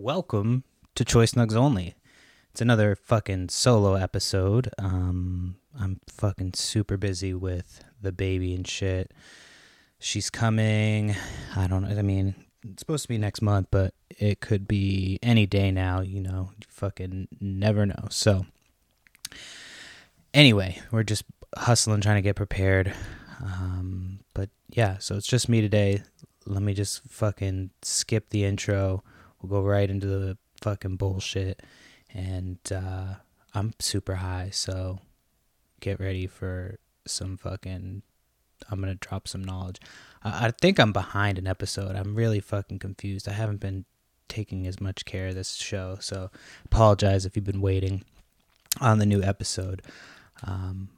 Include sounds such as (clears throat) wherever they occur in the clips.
Welcome to Choice Nugs Only. It's another fucking solo episode. Um, I'm fucking super busy with the baby and shit. She's coming. I don't know. I mean, it's supposed to be next month, but it could be any day now. You know, you fucking never know. So, anyway, we're just hustling, trying to get prepared. Um, but yeah, so it's just me today. Let me just fucking skip the intro. We'll go right into the fucking bullshit. And uh, I'm super high, so get ready for some fucking. I'm gonna drop some knowledge. I, I think I'm behind an episode. I'm really fucking confused. I haven't been taking as much care of this show, so apologize if you've been waiting on the new episode. Um,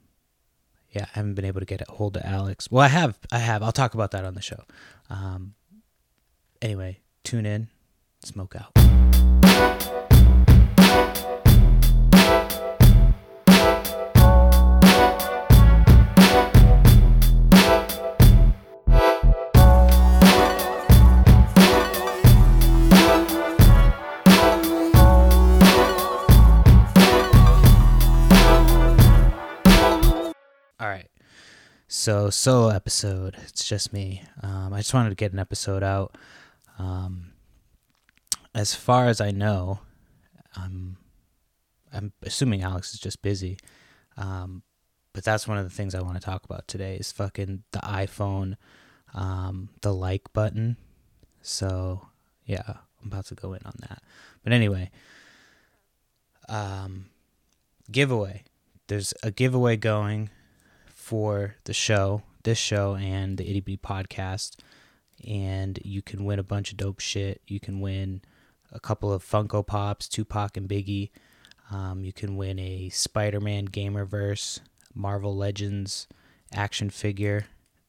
yeah, I haven't been able to get a hold of Alex. Well, I have. I have. I'll talk about that on the show. Um, anyway, tune in, smoke out. All right. So solo episode. It's just me. Um, I just wanted to get an episode out. Um, as far as I know, um, I'm assuming Alex is just busy. Um, but that's one of the things I want to talk about today is fucking the iPhone, um, the like button. So yeah, I'm about to go in on that. But anyway, um, giveaway. There's a giveaway going for the show, this show, and the Itty Bitty podcast. And you can win a bunch of dope shit. You can win a couple of Funko Pops, Tupac and Biggie. Um, you can win a Spider Man Gamerverse, Marvel Legends action figure.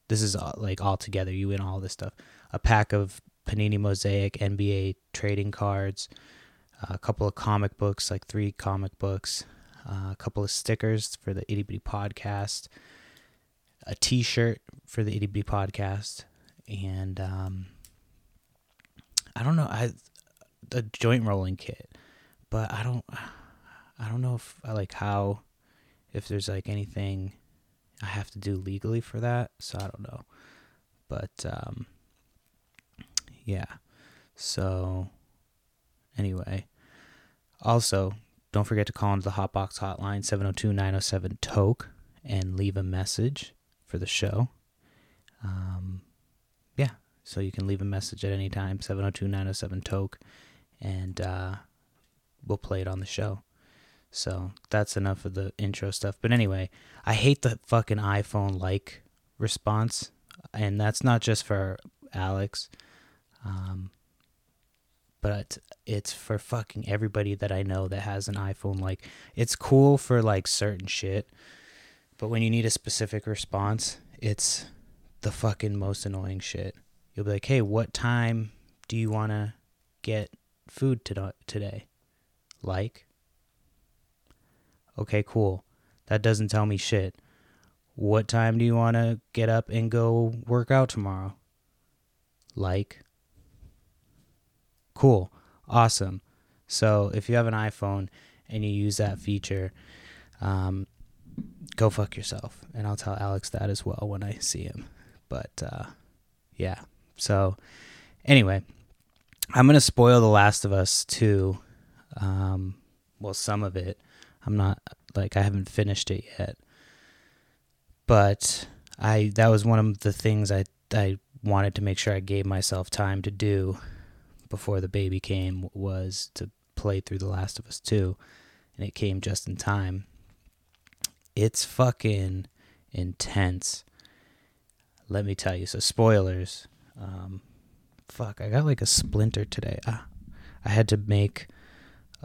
This is all, like all together. You win all this stuff. A pack of Panini Mosaic NBA trading cards, a couple of comic books, like three comic books, uh, a couple of stickers for the Itty Bitty podcast, a T-shirt for the Itty Bitty podcast, and um, I don't know, I the joint rolling kit, but I don't, I don't know if I like how, if there's like anything I have to do legally for that, so I don't know, but um, yeah, so anyway, also don't forget to call into the Hotbox hotline 702-907-TOKE and leave a message for the show. Um, yeah, so you can leave a message at any time 702-907-TOKE and uh, we'll play it on the show. So that's enough of the intro stuff. But anyway, I hate the fucking iPhone like response, and that's not just for Alex. Um, but it's for fucking everybody that I know that has an iPhone. Like, it's cool for like certain shit, but when you need a specific response, it's the fucking most annoying shit. You'll be like, hey, what time do you want to get food to- today? Like, okay, cool. That doesn't tell me shit. What time do you want to get up and go work out tomorrow? Like, Cool. Awesome. So if you have an iPhone and you use that feature, um, go fuck yourself. And I'll tell Alex that as well when I see him. But uh, yeah. So anyway, I'm to spoil The Last of Us too. Um, well, some of it. I'm not, like, I haven't finished it yet. But I that was one of the things I, I wanted to make sure I gave myself time to do before the baby came was to play through The Last of Us 2, and it came just in time. It's fucking intense. Let me tell you. So, spoilers. Um, fuck, I got like a splinter today. Ah, I had to make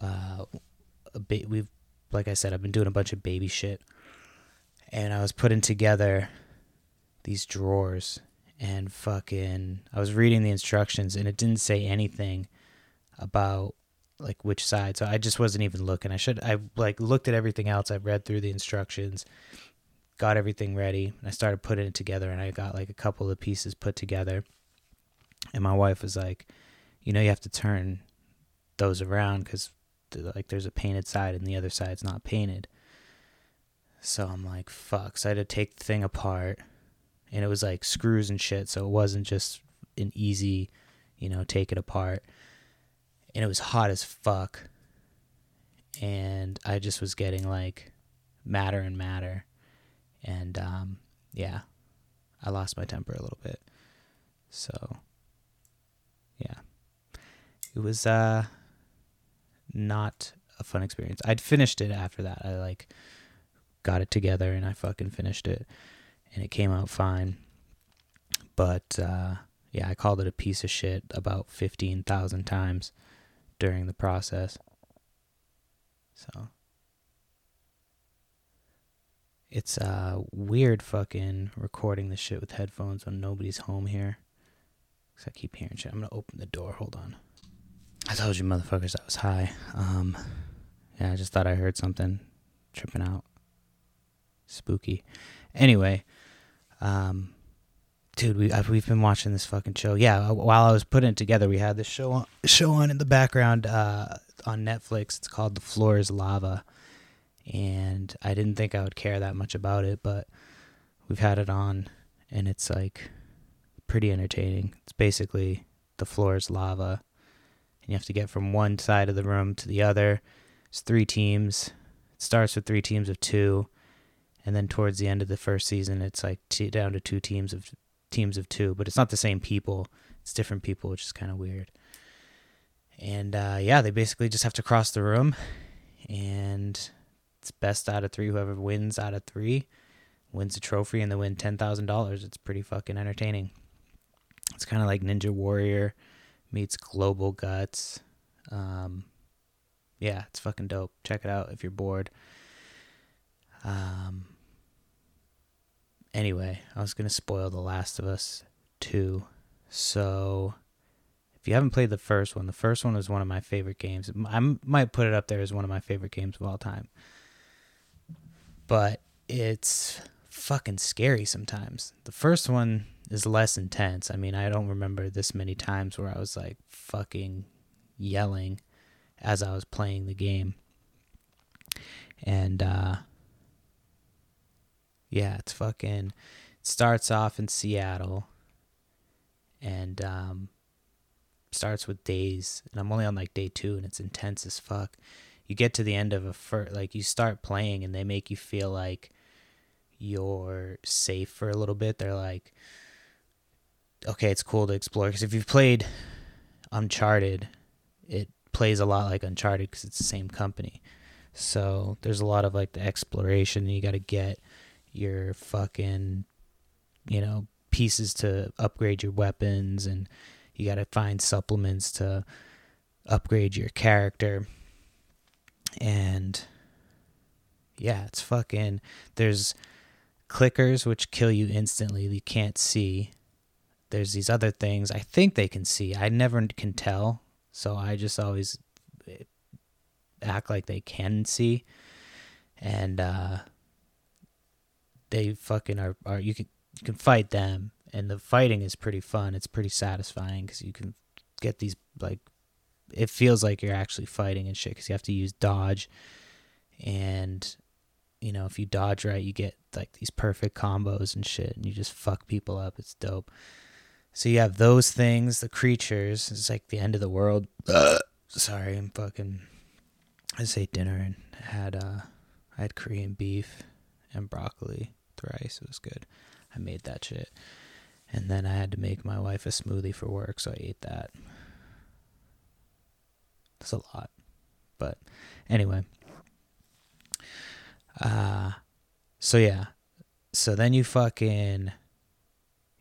uh, a ba- we've like I said, I've been doing a bunch of baby shit, and I was putting together these drawers and fucking I was reading the instructions and it didn't say anything about like which side. So I just wasn't even looking. I should I like looked at everything else. I've read through the instructions, got everything ready, and I started putting it together and I got like a couple of pieces put together. And my wife was like, "You know you have to turn those around because like there's a painted side and the other side's not painted. So I'm like, fuck. So I had to take the thing apart, and it was like screws and shit. So it wasn't just an easy, you know, take it apart. And it was hot as fuck. And I just was getting like madder and madder. And um, yeah, I lost my temper a little bit. So yeah. It was uh not a fun experience. I'd finished it after that. I like got it together and I fucking finished it and it came out fine. But uh yeah, I called it a piece of shit about 15,000 times during the process. So it's uh weird fucking recording this shit with headphones when nobody's home here. Cause I keep hearing shit. I'm gonna open the door. Hold on. I told you motherfuckers I was high. Um yeah, I just thought I heard something tripping out. Spooky. Anyway, um dude, we I've, we've been watching this fucking show. Yeah, while I was putting it together, we had this show on, show on in the background uh on Netflix. It's called The Floor is Lava and I didn't think I would care that much about it, but we've had it on, and it's like pretty entertaining. It's basically the floor is lava, and you have to get from one side of the room to the other. It's three teams. It starts with three teams of two, and then towards the end of the first season, it's like down to two teams of teams of two, but it's not the same people. It's different people, which is kind of weird. And uh, yeah, they basically just have to cross the room, and it's best out of three. Whoever wins out of three wins a trophy and they win ten thousand dollars. It's pretty fucking entertaining. It's kind of like Ninja Warrior meets Global Guts. Um, yeah, it's fucking dope. Check it out if you're bored. Um. Anyway, I was gonna spoil The Last of Us two, so if you haven't played the first one, the first one is one of my favorite games. I might put it up there as one of my favorite games of all time but it's fucking scary sometimes. The first one is less intense. I mean, I don't remember this many times where I was like fucking yelling as I was playing the game. And uh yeah, it's fucking starts off in Seattle and um starts with days and I'm only on like day 2 and it's intense as fuck you get to the end of a first, like you start playing and they make you feel like you're safe for a little bit. They're like, okay, it's cool to explore. Because if you've played Uncharted, it plays a lot like Uncharted because it's the same company. So there's a lot of like the exploration. and You got to get your fucking, you know, pieces to upgrade your weapons, and you got to find supplements to upgrade your character and yeah, it's fucking. There's clickers which kill you instantly. You can't see. There's these other things. I think they can see. I never can tell, so I just always eh, act like they can see, and uh, they fucking are. Are you can you can fight them, and the fighting is pretty fun. It's pretty satisfying because you can get these like it feels like you're actually fighting and shit because you have to use dodge and you know if you dodge right you get like these perfect combos and shit and you just fuck people up. It's dope. So you have those things the creatures. It's like the end of the world. Sorry i'm fucking i just ate dinner and had uh i had korean beef and broccoli with rice it was good. I made that shit. And then i had to make my wife a smoothie for work so i ate that. That's a lot. But anyway. Uh so yeah. So then you fucking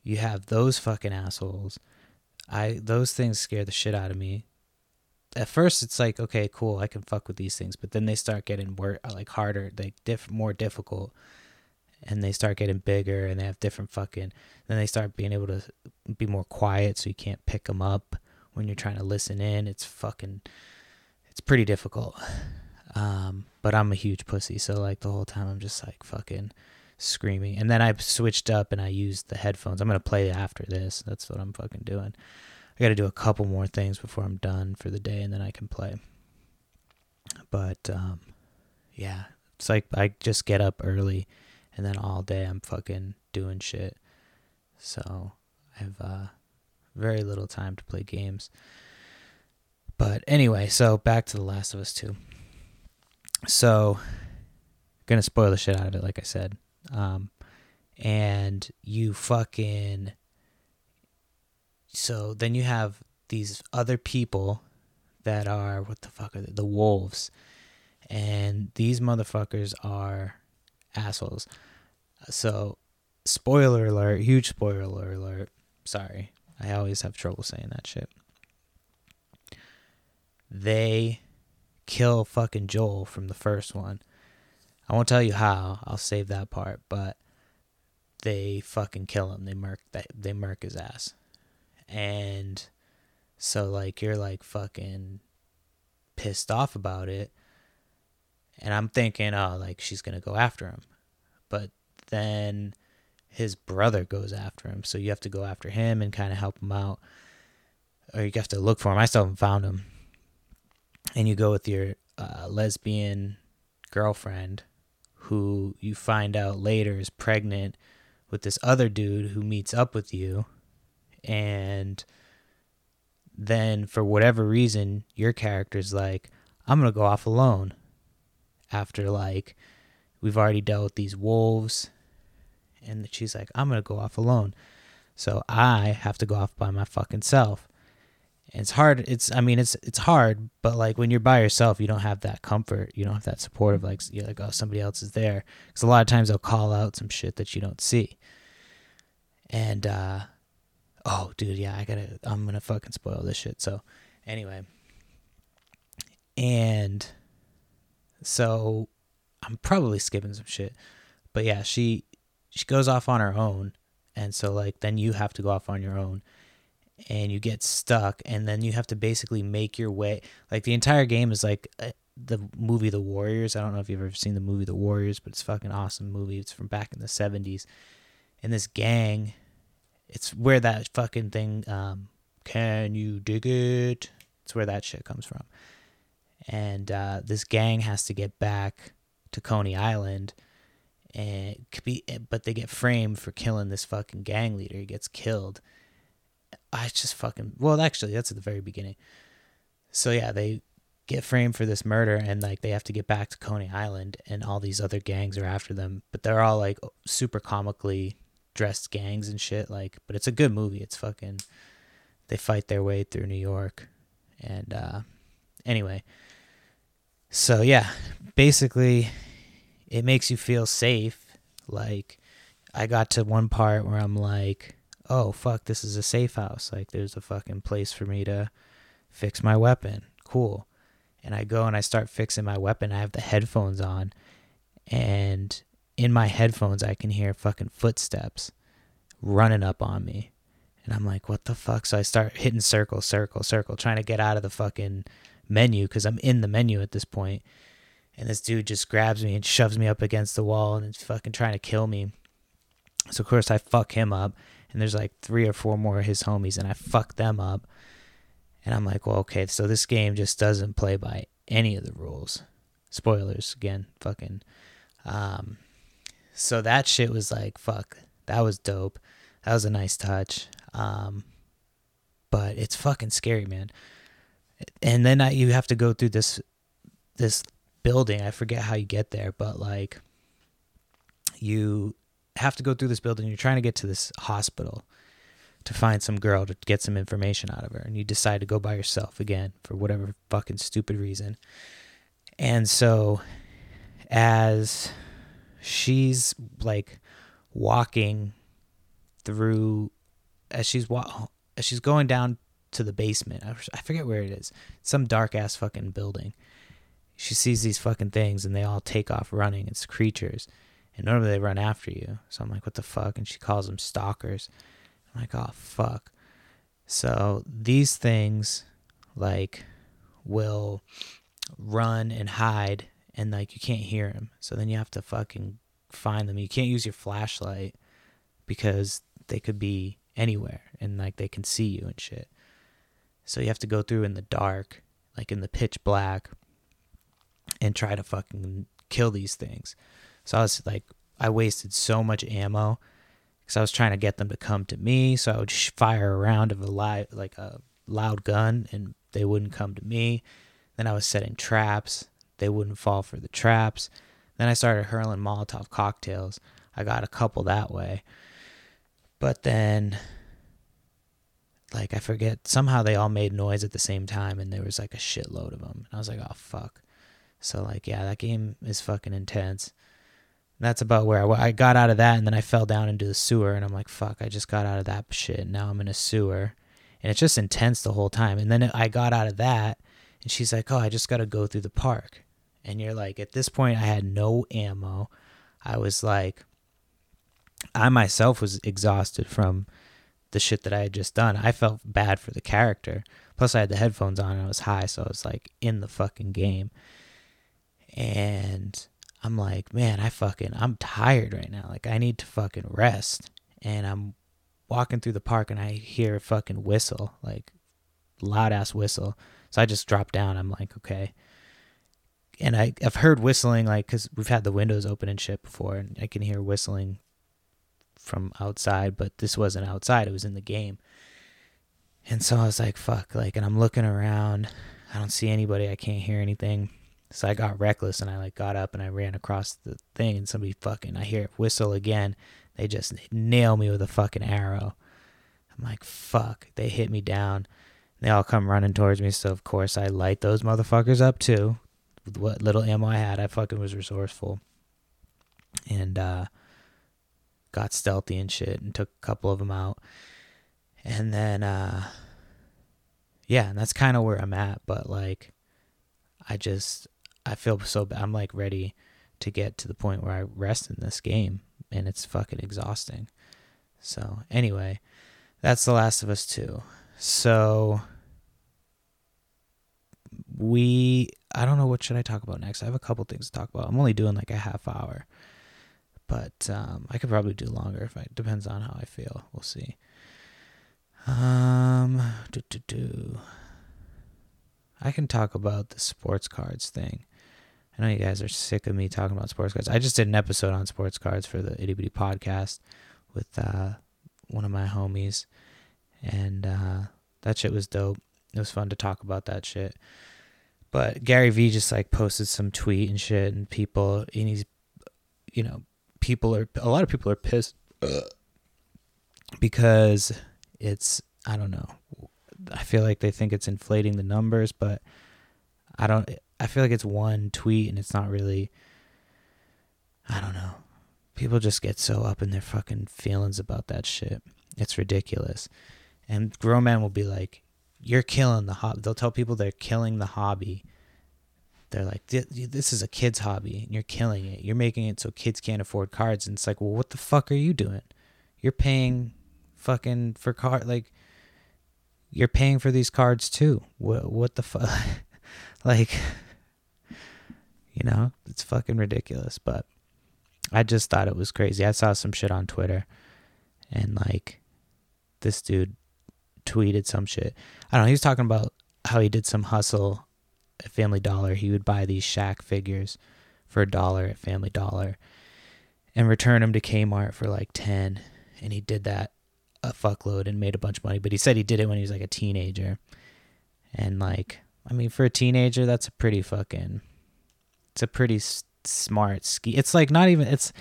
you have those fucking assholes. I those things scare the shit out of me. At first it's like, okay, cool, I can fuck with these things, but then they start getting more like harder, like diff more difficult and they start getting bigger and they have different fucking then they start being able to be more quiet so you can't pick them up when you're trying to listen in. It's fucking, it's pretty difficult. Um, but I'm a huge pussy, so like the whole time I'm just like fucking screaming. And then I switched up and I used the headphones. I'm gonna play after this. That's what I'm fucking doing. I got to do a couple more things before I'm done for the day, and then I can play. But um, yeah, it's like I just get up early, and then all day I'm fucking doing shit. So I have uh, very little time to play games. But anyway, so back to The Last of Us 2. So, gonna spoil the shit out of it, like I said. Um, and you fucking. So then you have these other people that are. What the fuck are they? The wolves. And these motherfuckers are assholes. So, spoiler alert, huge spoiler alert. Sorry. I always have trouble saying that shit. They kill fucking Joel from the first one. I won't tell you how. I'll save that part, but they fucking kill him. They murk that they murk his ass. And so like you're like fucking pissed off about it. And I'm thinking, oh, like she's going to go after him. But then his brother goes after him. So you have to go after him and kind of help him out. Or you have to look for him. I still haven't found him. And you go with your uh, lesbian girlfriend, who you find out later is pregnant with this other dude who meets up with you. And then, for whatever reason, your character's like, I'm going to go off alone. After, like, we've already dealt with these wolves and she's like, I'm gonna go off alone. So I have to go off by my fucking self. It's hard. It's I mean it's it's hard, but like when you're by yourself, you don't have that comfort. You don't have that support of like you're like oh somebody else is there. Because a lot of times they'll call out some shit that you don't see. And uh, oh dude, yeah, I gotta I'm gonna fucking spoil this shit. So anyway, and so I'm probably skipping some shit, but yeah, she she goes off on her own and so like then you have to go off on your own and you get stuck and then you have to basically make your way like the entire game is like uh, the movie the warriors. I don't know if you've ever seen the movie the warriors but it's fucking awesome movie. It's from back in the 70s and this gang it's where that fucking thing um can you dig it? It's where that shit comes from. And uh, this gang has to get back to coney island and be, but they get framed for killing this fucking gang leader. He gets killed. I just fucking well, actually, that's at the very beginning. So yeah, they get framed for this murder, and like they have to get back to Coney Island, and all these other gangs are after them. But they're all like super comically dressed gangs and shit. Like, but it's a good movie. It's fucking. They fight their way through New York, and uh, anyway. So yeah, basically it makes you feel safe. Like I got to one part where I'm like, oh fuck, this is a safe house. Like there's a fucking place for me to fix my weapon. Cool. And I go and I start fixing my weapon. I have the headphones on and in my headphones I can hear fucking footsteps running up on me. And I'm like, what the fuck? So I start hitting circle, circle, circle, trying to get out of the fucking menu because I'm in the menu at this point. and this dude just grabs me and shoves me up against the wall and is fucking trying to kill me. So of course I fuck him up, and there's like three or four more of his homies, and I fuck them up. And I'm like, well, okay, so this game just doesn't play by any of the rules. Spoilers again, fucking. Um, so that shit was like, fuck, that was dope. That was a nice touch. Um, but it's fucking scary, man. And then I, you have to go through this this building. I forget how you get there, but like you have to go through this building. You're trying to get to this hospital to find some girl to get some information out of her, and you decide to go by yourself again for whatever fucking stupid reason. And so, as she's like walking through, as she's wa- as she's going down to the basement, I forget where it is, some dark ass fucking building she sees these fucking things and they all take off running. It's creatures. And normally they run after you. So I'm like, what the fuck? And she calls them stalkers. I'm like, oh, fuck. So these things, like, will run and hide and, like, you can't hear them. So then you have to fucking find them. You can't use your flashlight because they could be anywhere and, like, they can see you and shit. So you have to go through in the dark, like in the pitch black, and try to fucking kill these things. So I was like, I wasted so much ammo because I was trying to get them to come to me. So I would fire a round of a li- like a loud gun, and they wouldn't come to me. Then I was setting traps; they wouldn't fall for the traps. Then I started hurling Molotov cocktails. I got a couple that way, but then like I forget somehow they all made noise at the same time and there was like a shitload of them. And I was like, "Oh fuck." So like yeah, that game is fucking intense. That's about where I, I got out of that and then I fell down into the sewer and I'm like, "Fuck, I just got out of that shit. Now I'm in a sewer." And it's just intense the whole time. And then I got out of that and she's like, "Oh, I just got to go through the park." And you're like, at this point I had no ammo. I was like I myself was exhausted from the shit that I had just done. I felt bad for the character. Plus, I had the headphones on and I was high, so I was like in the fucking game. And I'm like, man, I fucking, I'm tired right now. Like, I need to fucking rest. And I'm walking through the park and I hear a fucking whistle, like loud ass whistle. So I just drop down. I'm like, okay. And I, I've heard whistling, like, because we've had the windows open and shit before, and I can hear whistling from outside, but this wasn't outside, it was in the game. And so I was like, fuck, like, and I'm looking around. I don't see anybody. I can't hear anything. So I got reckless and I like got up and I ran across the thing and somebody fucking, I hear it whistle again. They just nail me with a fucking arrow. I'm like, fuck. They hit me down. They all come running towards me. So of course I light those motherfuckers up too. With what little ammo I had, I fucking was resourceful. And, uh, got stealthy and shit and took a couple of them out. And then, uh, yeah, and that's kind of where I'm at. But like, I just, I feel so bad. I'm like ready to get to the point where I rest in this game and it's fucking exhausting. So, anyway, that's The Last of Us 2. So, we, I don't know what should I talk about next. I have a couple things to talk about. I'm only doing like a half hour but um, I could probably do longer if I depends on how I feel. We'll see. Um, do, do, do. I can talk about the sports cards thing. I know you guys are sick of me talking about sports cards. I just did an episode on sports cards for the Itty Bitty podcast with uh, one of my homies, and uh, that shit was dope. It was fun to talk about that shit. But Gary Vee just like posted some tweet and shit, and people, and he's, you know, people are a lot of people are pissed (clears throat) because it's I don't know. I feel like they think it's inflating the numbers, but I don't I feel like it's one tweet and it's not really I don't know. People just get so up in their fucking feelings about that shit. It's ridiculous. And grown men will be like, "You're killing the hobby." They'll tell people they're killing the hobby they're like this is a kid's hobby and you're killing it you're making it so kids can't afford cards and it's like well what the fuck are you doing you're paying fucking for card like you're paying for these cards too what what the fuck (laughs) like you know it's fucking ridiculous but i just thought it was crazy i saw some shit on twitter and like this dude tweeted some shit i don't know he was talking about how he did some hustle at Family Dollar, he would buy these Shaq figures for a dollar at Family Dollar and return them to Kmart for like 10. And he did that a fuckload and made a bunch of money. But he said he did it when he was like a teenager. And like, I mean, for a teenager, that's a pretty fucking, it's a pretty s- smart ski. It's like not even, it's,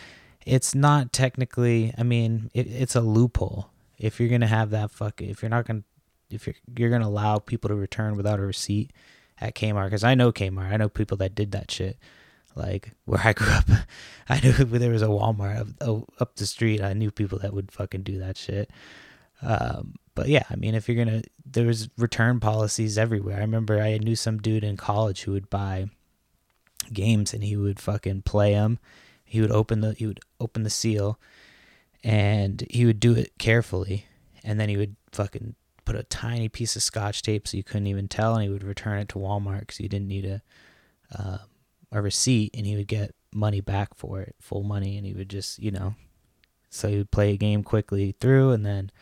it's not technically, I mean, it, it's a loophole. If you're to have that fuck, if you're not to, if you're, you're to allow people to return without a receipt, at Kmart because I know Kmart. I know people that did that shit. Like where I grew up, (laughs) I knew (laughs) there was a Walmart up, up the street. I knew people that would fucking do that shit. Um, but yeah, I mean, if you're gonna, there was return policies everywhere. I remember I knew some dude in college who would buy games and he would fucking play them. He would open the he would open the seal, and he would do it carefully, and then he would fucking put a tiny piece of scotch tape so you couldn't even tell, and he would return it to Walmart because he didn't need a uh, a receipt, and he would get money back for it, full money, and he would just you know, so he would play a game quickly through, and then,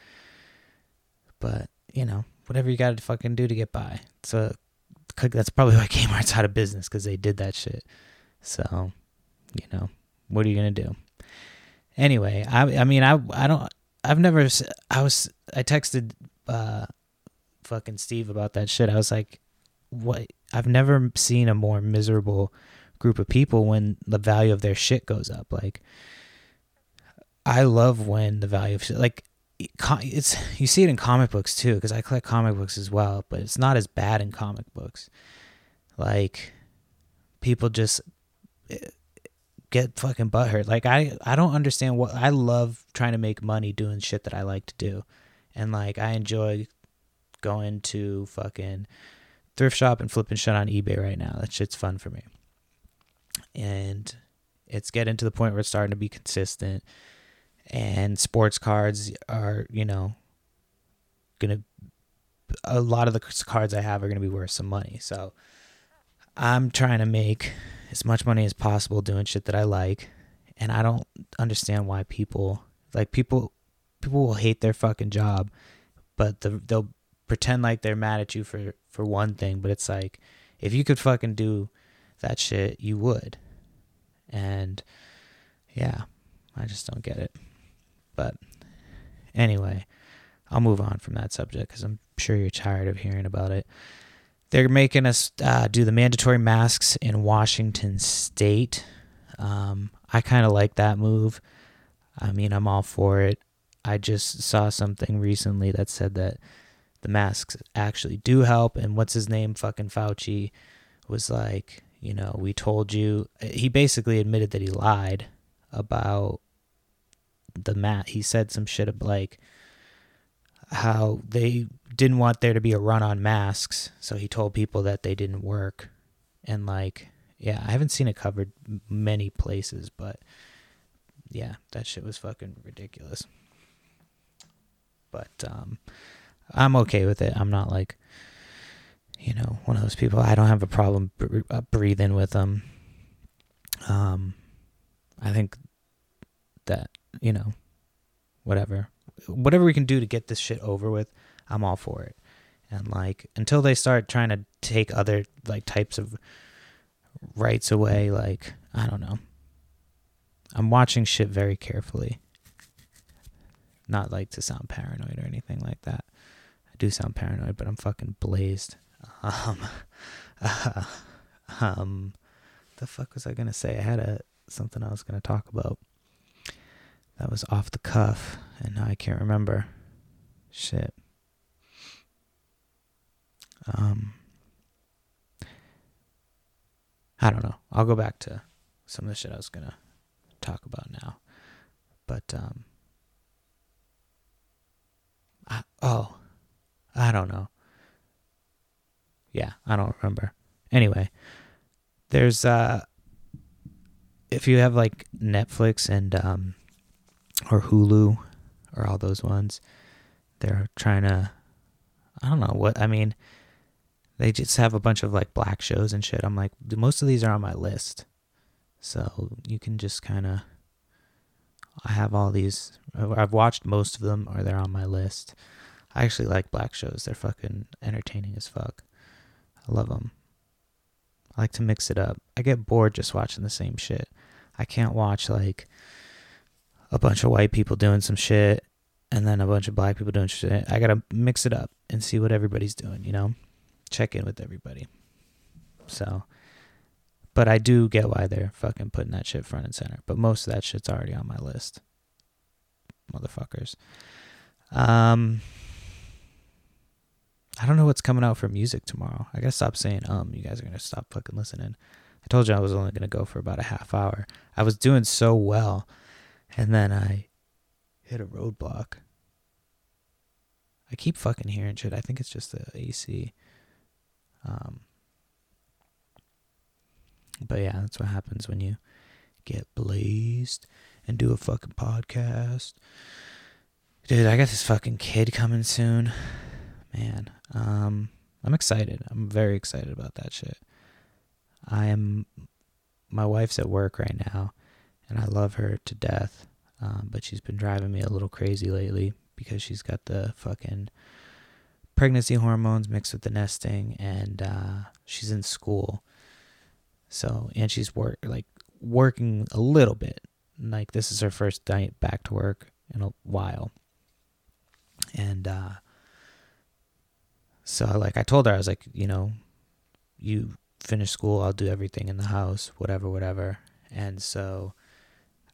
but you know, whatever you got to fucking do to get by. So that's probably why (laughs) Kmart's out of business because they did that shit. So, you know, what are you gonna do? Anyway, I I mean I I don't I've never I was I texted uh fucking Steve about that shit. I was like, what? I've never seen a more miserable group of people when the value of their shit goes up. Like, I love when the value of shit, like, it's you see it in comic books too because I collect comic books as well, but it's not as bad in comic books. Like, people just eh, get fucking butthurt. Like, I I don't understand what I love trying to make money doing shit that I like to do, and like I enjoy going to fucking thrift shop and flipping shit on eBay right now. That shit's fun for me. And it's getting to the point where it's starting to be consistent. And sports cards are, you know, gonna a lot of the cards I have are gonna be worth some money. So I'm trying to make as much money as possible doing shit that I like. And I don't understand why people like people people will hate their fucking job, but the, they'll pretend like they're mad at you for for one thing, but it's like if you could fucking do that shit, you would. And yeah, I just don't get it. But anyway, I'll move on from that subject because I'm sure you're tired of hearing about it. They're making us uh, do the mandatory masks in Washington State. Um, I kind of like that move. I mean, I'm all for it. I just saw something recently that said that the masks actually do help. And what's his name? Fucking Fauci was like, you know, we told you. He basically admitted that he lied about the mat. He said some shit about like how they didn't want there to be a run on masks. So he told people that they didn't work. And like, yeah, I haven't seen it covered many places, but yeah, that shit was fucking ridiculous. But um I'm okay with it. I'm not like, you know, one of those people. I don't have a problem uh, breathing with them. Um, I think that you know, whatever, whatever we can do to get this shit over with, I'm all for it. And like until they start trying to take other like types of rights away, like I don't know. I'm watching shit very carefully. Not like to sound paranoid or anything like that. I do sound paranoid, but I'm fucking blazed. Um, uh, (laughs) um, the fuck was I gonna say? I had a something I was gonna talk about. That was off the cuff, and now I can't remember. Shit. Um, I don't know. I'll go back to some of the shit I was gonna talk about now, but um, I, oh, I don't know. Yeah, I don't remember. Anyway, there's uh if you have like Netflix and um or Hulu or all those ones, they're trying to I don't know what I mean. They just have a bunch of like black shows and shit. I'm like, most of these are on my list, so you can just kind of. I have all these. Uh, I've watched most of them, or they're on my list. I actually like black shows. They're fucking entertaining as fuck. I love them. I like to mix it up. I get bored just watching the same shit. I can't watch like a bunch of white people doing some shit and then a bunch of black people doing shit. I gotta mix it up and see what everybody's doing, you know? Check in with everybody. So, but I do get why they're fucking putting that shit front and center. But most of that shit's already on my list. Motherfuckers. Um, I don't know what's coming out for music tomorrow. I gotta stop saying um. You guys are gonna stop fucking listening. I told you I was only gonna go for about a half hour. I was doing so well, and then I hit a roadblock. I keep fucking hearing shit. I think it's just the AC. Um. But yeah, that's what happens when you get blazed and do a fucking podcast. Dude, I got this fucking kid coming soon man, um, I'm excited. I'm very excited about that shit. I am. My wife's at work right now, and I love her to death. Um, but she's been driving me a little crazy lately because she's got the fucking pregnancy hormones mixed with the nesting, and uh, she's in school. So and she's work like working a little bit. Like this is her first night back to work in a while. And uh, so like I told her I was like, you know, you finish school, I'll do everything in the house, whatever, whatever. And so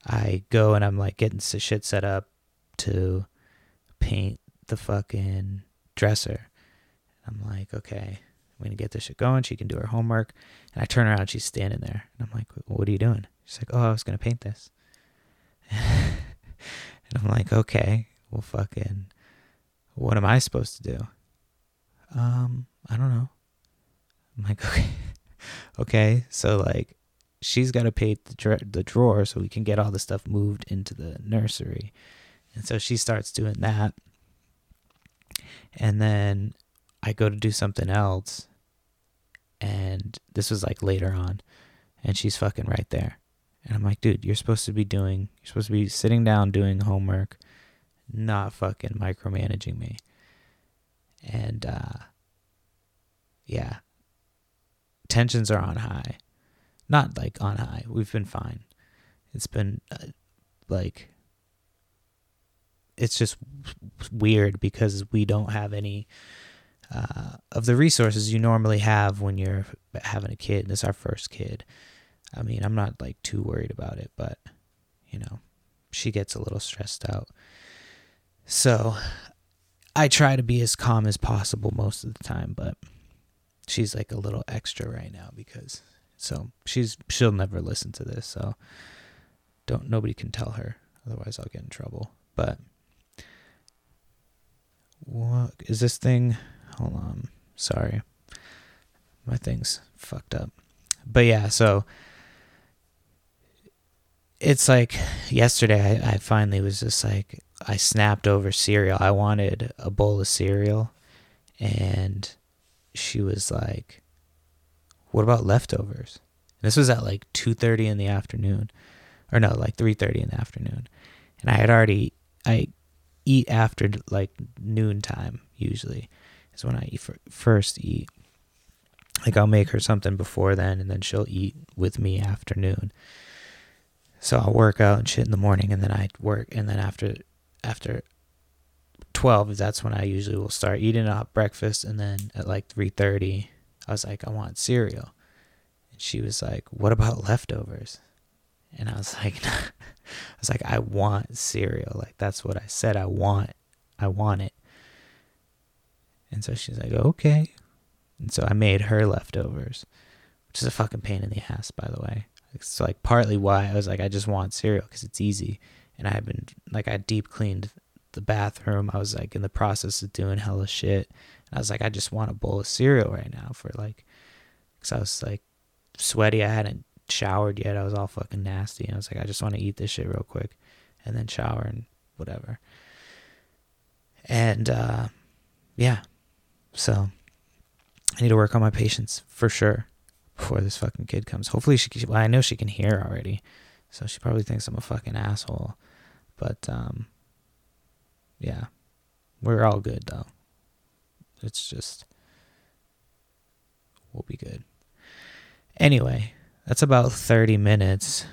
I go and I'm like getting shit set up to paint the fucking dresser. I'm like, okay, I'm gonna get this shit going. She can do her homework. And I turn around, she's standing there, and I'm like, what are you doing? She's like, oh, I was gonna paint this. (laughs) and I'm like, okay, well, fucking, what am I supposed to do? Um, I don't know. I'm like, okay, (laughs) okay. So like, she's got to pay the dra- the drawer so we can get all the stuff moved into the nursery, and so she starts doing that. And then I go to do something else, and this was like later on, and she's fucking right there. And I'm like, dude, you're supposed to be doing, you're supposed to be sitting down doing homework, not fucking micromanaging me. And, uh, yeah, tensions are on high. Not like on high. We've been fine. It's been uh, like, it's just weird because we don't have any uh, of the resources you normally have when you're having a kid. This is our first kid. I mean, I'm not like too worried about it, but you know, she gets a little stressed out. So I try to be as calm as possible most of the time, but she's like a little extra right now because so she's she'll never listen to this, so don't nobody can tell her otherwise I'll get in trouble. But what is this thing? Hold on. Sorry. My thing's fucked up. But yeah, so it's like yesterday I, I finally was just like I snapped over cereal. I wanted a bowl of cereal and she was like, What about leftovers? And this was at like two thirty in the afternoon. Or no, like three thirty in the afternoon. And I had already I eat after like noontime usually is when I eat for, first eat. Like I'll make her something before then, and then she'll eat with me afternoon. So I'll work out and shit in the morning, and then I work, and then after after twelve, that's when I usually will start eating a breakfast, and then at like three thirty, I was like, I want cereal, and she was like, What about leftovers? And I was (laughs) like, I was like, I want cereal. Like that's what I said. I want. I want it. And so she's like, okay. And so I made her leftovers, which is a fucking pain in the ass, by the way. It's like partly why I was like, I just want cereal because it's easy. And I had been like, I deep cleaned the bathroom. I was like in the process of doing hella shit. I was like, I just want a bowl of cereal right now for like, because I was like sweaty. I hadn't showered yet. I was all fucking nasty. And I was like, I just want to eat this shit real quick and then shower and whatever. And uh, yeah, so I need to work on my patience for sure before this fucking kid comes. Hopefully she well, I know she can hear already. So she probably thinks I'm a fucking asshole. But um yeah. We're all good though. It's just we'll be good. Anyway, that's about 30 minutes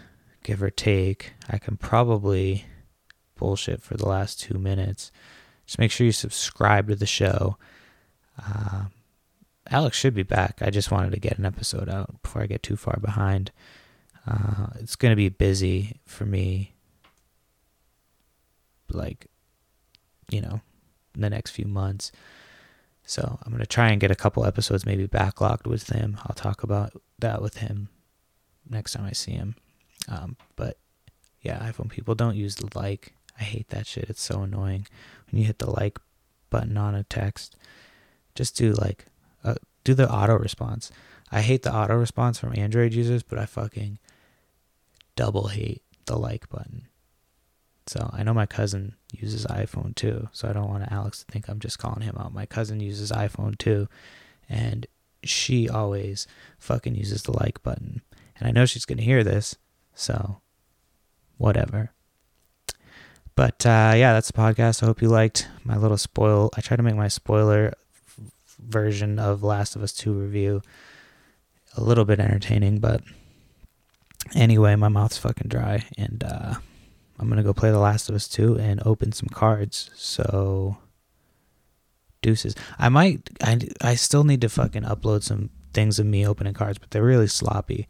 give or take. I can probably bullshit for the last 2 minutes. Just make sure you subscribe to the show. Uh, Alex should be back. I just wanted to get an episode out before I get too far behind. Uh, it's going to be busy for me, like, you know, in the next few months. So I'm going to try and get a couple episodes maybe backlogged with him. I'll talk about that with him next time I see him. Um, but yeah, iPhone people don't use the like. I hate that shit. It's so annoying when you hit the like button on a text just do like uh, do the auto response. I hate the auto response from Android users, but I fucking double hate the like button. So I know my cousin uses iPhone too, so I don't want Alex to think I'm just calling him out. My cousin uses iPhone too, and she always fucking uses the like button. And I know she's gonna hear this, so whatever. But uh, yeah, that's the podcast. I hope you liked my little spoil. I tried to make my spoiler version of Last of Us 2 review. A little bit entertaining, but anyway, my mouth's fucking dry and uh, I'm going to go play The Last of Us 2 and open some cards. So deuces. I might I I still need to fucking upload some things of me opening cards, but they're really sloppy.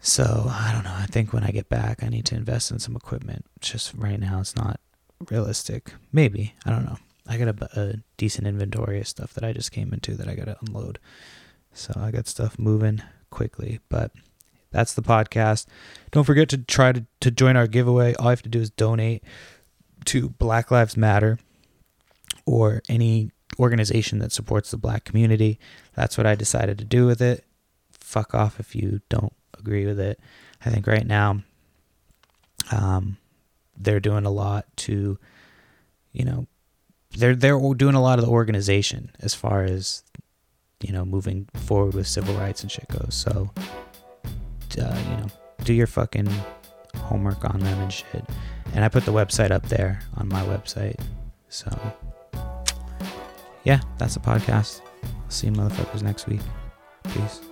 So I don't know. I think when I get back, I need to invest in some equipment. Just right now, it's not realistic. Maybe I don't know. I got a, a decent inventory of stuff that I just came into that I got to unload. So I got stuff moving quickly, but that's the podcast. Don't forget to try to, to join our giveaway. All you have to do is donate to Black Lives Matter or any organization that supports the black community. That's what I decided to do with it. Fuck off if you don't agree with it. I think right now, um, they're doing a lot to, you know, they're they're doing a lot of the organization as far as, you know, moving forward with civil rights and shit goes. So, uh, you know, do your fucking homework on them and shit. And I put the website up there on my website. So, yeah, that's the podcast. see you motherfuckers next week. Peace.